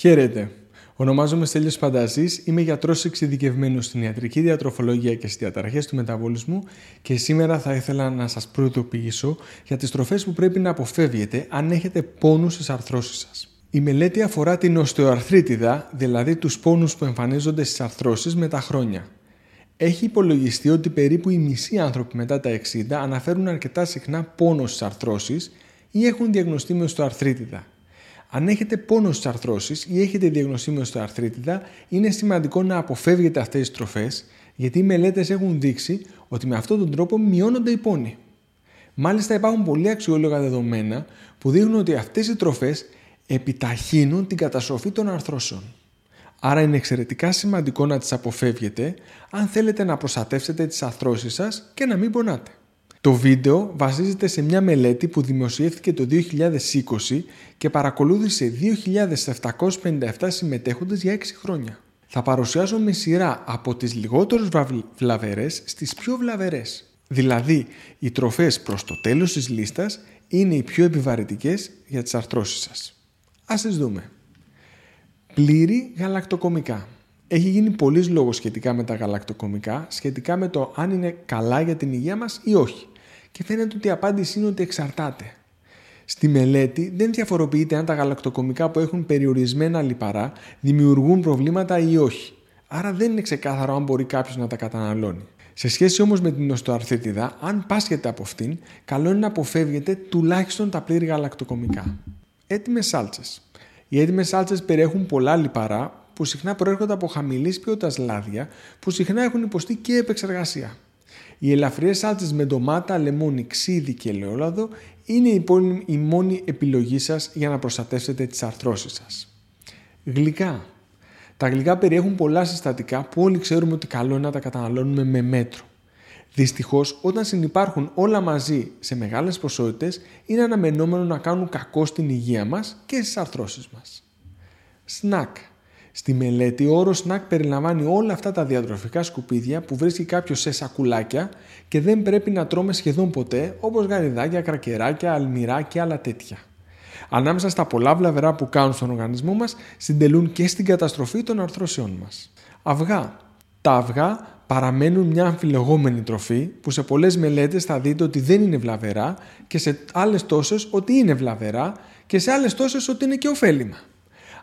Χαίρετε. Ονομάζομαι Στέλιος Πανταζής, είμαι γιατρός εξειδικευμένος στην ιατρική διατροφολογία και στις διαταραχές του μεταβολισμού και σήμερα θα ήθελα να σας προειδοποιήσω για τις τροφές που πρέπει να αποφεύγετε αν έχετε πόνους στις αρθρώσεις σας. Η μελέτη αφορά την οστεοαρθρίτιδα, δηλαδή τους πόνους που εμφανίζονται στις αρθρώσεις με τα χρόνια. Έχει υπολογιστεί ότι περίπου οι μισοί άνθρωποι μετά τα 60 αναφέρουν αρκετά συχνά πόνο στις αρθρώσεις ή έχουν διαγνωστεί με οστεοαρθρίτιδα. Αν έχετε πόνο στις αρθρώσεις ή έχετε διαγνωστεί με οστεοαρθρίτιδα, είναι σημαντικό να αποφεύγετε αυτές τις τροφές, γιατί οι μελέτες έχουν δείξει ότι με αυτόν τον τρόπο μειώνονται οι πόνοι. Μάλιστα, υπάρχουν πολύ αξιόλογα δεδομένα που δείχνουν ότι αυτές οι τροφές επιταχύνουν την καταστροφή των αρθρώσεων. Άρα είναι εξαιρετικά σημαντικό να τις αποφεύγετε αν θέλετε να προστατεύσετε τις αρθρώσεις σας και να μην πονάτε. Το βίντεο βασίζεται σε μια μελέτη που δημοσιεύθηκε το 2020 και παρακολούθησε 2.757 συμμετέχοντες για 6 χρόνια. Θα παρουσιάσω με σειρά από τις λιγότερες βλαβερές στις πιο βλαβερές. Δηλαδή, οι τροφές προς το τέλος της λίστας είναι οι πιο επιβαρυτικές για τις αρθρώσεις σας. Ας τις δούμε. Πλήρη γαλακτοκομικά. Έχει γίνει πολλής λόγος σχετικά με τα γαλακτοκομικά, σχετικά με το αν είναι καλά για την υγεία μας ή όχι και φαίνεται ότι η απάντηση είναι ότι εξαρτάται. Στη μελέτη δεν διαφοροποιείται αν τα γαλακτοκομικά που έχουν περιορισμένα λιπαρά δημιουργούν προβλήματα ή όχι. Άρα δεν είναι ξεκάθαρο αν μπορεί κάποιος να τα καταναλώνει. Σε σχέση όμως με την οστοαρθρίτιδα, αν πάσχετε από αυτήν, καλό είναι να αποφεύγετε τουλάχιστον τα πλήρη γαλακτοκομικά. Έτοιμες σάλτσες. Οι έτοιμες σάλτσες περιέχουν πολλά λιπαρά που συχνά προέρχονται από χαμηλής ποιότητας λάδια που συχνά έχουν υποστεί και επεξεργασία. Οι ελαφριές σάλτσες με ντομάτα, λεμόνι, ξύδι και ελαιόλαδο είναι η μόνη επιλογή σας για να προστατεύσετε τις αρθρώσεις σας. Γλυκά. Τα γλυκά περιέχουν πολλά συστατικά που όλοι ξέρουμε ότι καλό είναι να τα καταναλώνουμε με μέτρο. Δυστυχώς, όταν συνεπάρχουν όλα μαζί σε μεγάλες ποσότητες, είναι αναμενόμενο να κάνουν κακό στην υγεία μας και στις αρθρώσεις μας. Σνακ. Στη μελέτη, ο όρος snack περιλαμβάνει όλα αυτά τα διατροφικά σκουπίδια που βρίσκει κάποιος σε σακουλάκια και δεν πρέπει να τρώμε σχεδόν ποτέ, όπως γαριδάκια, κρακεράκια, αλμυρά και άλλα τέτοια. Ανάμεσα στα πολλά βλαβερά που κάνουν στον οργανισμό μας, συντελούν και στην καταστροφή των αρθρώσεών μας. Αυγά. Τα αυγά παραμένουν μια αμφιλεγόμενη τροφή που σε πολλές μελέτες θα δείτε ότι δεν είναι βλαβερά και σε άλλες τόσες ότι είναι βλαβερά και σε άλλες τόσες ότι είναι και ωφέλιμα.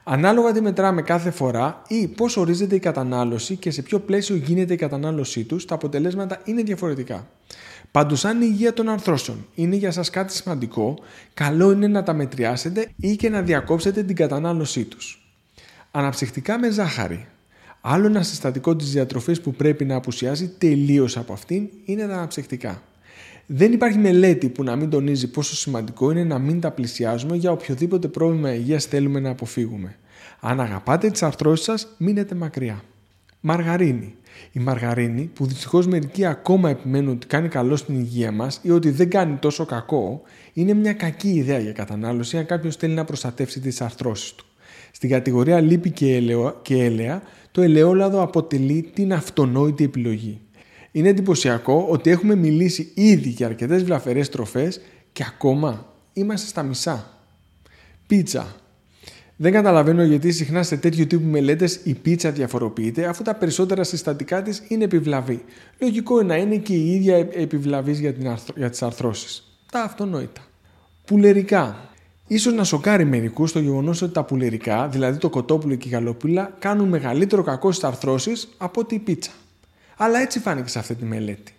Ανάλογα τι μετράμε κάθε φορά ή πώς ορίζεται η κατανάλωση και σε ποιο πλαίσιο γίνεται η κατανάλωσή του, τα αποτελέσματα είναι διαφορετικά. Πάντως, αν η υγεία των αρθρώσεων είναι για σας κάτι σημαντικό, καλό είναι να τα μετριάσετε ή και να διακόψετε την κατανάλωσή τους. Αναψυχτικά με ζάχαρη. Άλλο ένα συστατικό της διατροφής που πρέπει να απουσιάζει τελείως από αυτήν είναι τα αναψυχτικά. Δεν υπάρχει μελέτη που να μην τονίζει πόσο σημαντικό είναι να μην τα πλησιάζουμε για οποιοδήποτε πρόβλημα υγείας θέλουμε να αποφύγουμε. Αν αγαπάτε τις αρθρώσεις σας, μείνετε μακριά. Μαργαρίνη. Η μαργαρίνη, που δυστυχώς μερικοί ακόμα επιμένουν ότι κάνει καλό στην υγεία μας ή ότι δεν κάνει τόσο κακό, είναι μια κακή ιδέα για κατανάλωση αν κάποιος θέλει να προστατεύσει τις αρθρώσεις του. Στην κατηγορία λίπη και έλαια, το ελαιόλαδο αποτελεί την αυτονόητη επιλογή. Είναι εντυπωσιακό ότι έχουμε μιλήσει ήδη για αρκετές βλαφερές τροφές και ακόμα είμαστε στα μισά. Πίτσα. Δεν καταλαβαίνω γιατί συχνά σε τέτοιου τύπου μελέτες η πίτσα διαφοροποιείται αφού τα περισσότερα συστατικά της είναι επιβλαβή. Λογικό να είναι και η ίδια επιβλαβής για, την αρθρο... για τις αρθρώσεις. Τα αυτονόητα. Πουλερικά. Ίσως να σοκάρει μερικούς το γεγονός ότι τα πουλερικά, δηλαδή το κοτόπουλο και η γαλοπούλα, κάνουν μεγαλύτερο κακό στις αρθρώσεις από ότι η πίτσα. Αλλά έτσι φάνηκε σε αυτή τη μελέτη.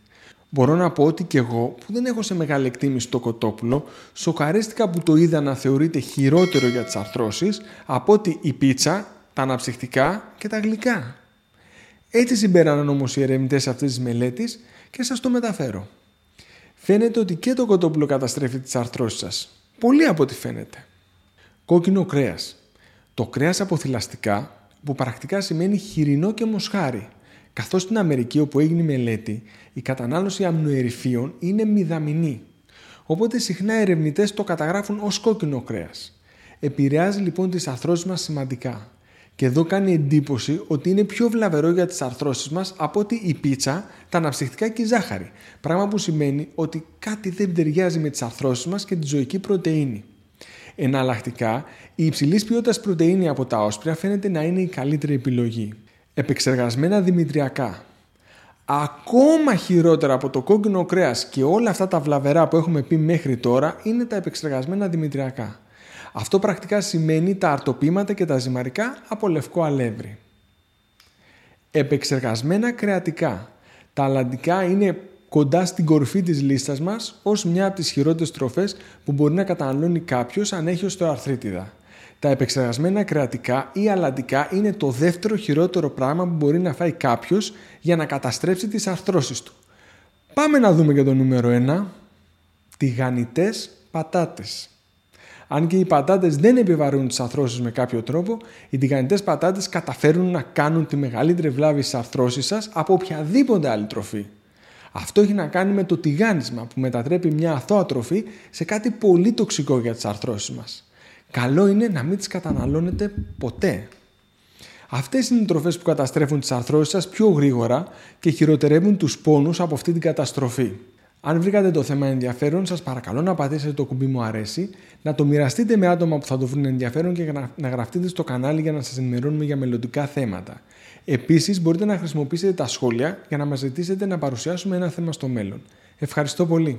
Μπορώ να πω ότι και εγώ, που δεν έχω σε μεγάλη εκτίμηση το κοτόπουλο, σοκαρίστηκα που το είδα να θεωρείται χειρότερο για τις αρθρώσεις από ότι η πίτσα, τα αναψυχτικά και τα γλυκά. Έτσι συμπέραναν όμως οι ερευνητές αυτής της μελέτης και σας το μεταφέρω. Φαίνεται ότι και το κοτόπουλο καταστρέφει τις αρθρώσεις σας. Πολύ από ό,τι φαίνεται. Κόκκινο κρέας. Το κρέας από θηλαστικά, που πρακτικά σημαίνει χοιρινό και μοσχάρι, Καθώς στην Αμερική όπου έγινε η μελέτη, η κατανάλωση αμνοερυφίων είναι μηδαμινή. Οπότε συχνά οι ερευνητές το καταγράφουν ως κόκκινο κρέας. Επηρεάζει λοιπόν τις αρθρώσεις μας σημαντικά. Και εδώ κάνει εντύπωση ότι είναι πιο βλαβερό για τις αρθρώσεις μας από ότι η πίτσα, τα αναψυχτικά και η ζάχαρη. Πράγμα που σημαίνει ότι κάτι δεν ταιριάζει με τις αρθρώσεις μας και τη ζωική πρωτεΐνη. Εναλλακτικά, η υψηλής ποιότητας πρωτενη από τα όσπρια φαίνεται να είναι η καλύτερη επιλογή. Επεξεργασμένα δημητριακά. Ακόμα χειρότερα από το κόκκινο κρέας και όλα αυτά τα βλαβερά που έχουμε πει μέχρι τώρα είναι τα επεξεργασμένα δημητριακά. Αυτό πρακτικά σημαίνει τα αρτοπήματα και τα ζυμαρικά από λευκό αλεύρι. Επεξεργασμένα κρεατικά. Τα αλλαντικά είναι κοντά στην κορφή της λίστας μας ως μια από τις χειρότερες τροφές που μπορεί να καταναλώνει κάποιος αν έχει οστεοαρθρίτιδα. Τα επεξεργασμένα κρεατικά ή αλλαντικά είναι το δεύτερο χειρότερο πράγμα που μπορεί να φάει κάποιος για να καταστρέψει τις αρθρώσεις του. Πάμε να δούμε για το νούμερο 1. Τηγανιτές πατάτες. Αν και οι πατάτες δεν επιβαρύνουν τις αρθρώσεις με κάποιο τρόπο, οι τηγανιτές πατάτες καταφέρουν να κάνουν τη μεγαλύτερη βλάβη στις αρθρώσεις σας από οποιαδήποτε άλλη τροφή. Αυτό έχει να κάνει με το τηγάνισμα που μετατρέπει μια αθώα τροφή σε κάτι πολύ τοξικό για τις αρθρώσεις μας. Καλό είναι να μην τις καταναλώνετε ποτέ. Αυτές είναι οι τροφές που καταστρέφουν τις αρθρώσεις σας πιο γρήγορα και χειροτερεύουν τους πόνους από αυτή την καταστροφή. Αν βρήκατε το θέμα ενδιαφέρον, σας παρακαλώ να πατήσετε το κουμπί μου αρέσει, να το μοιραστείτε με άτομα που θα το βρουν ενδιαφέρον και να γραφτείτε στο κανάλι για να σας ενημερώνουμε για μελλοντικά θέματα. Επίσης, μπορείτε να χρησιμοποιήσετε τα σχόλια για να μας ζητήσετε να παρουσιάσουμε ένα θέμα στο μέλλον. Ευχαριστώ πολύ.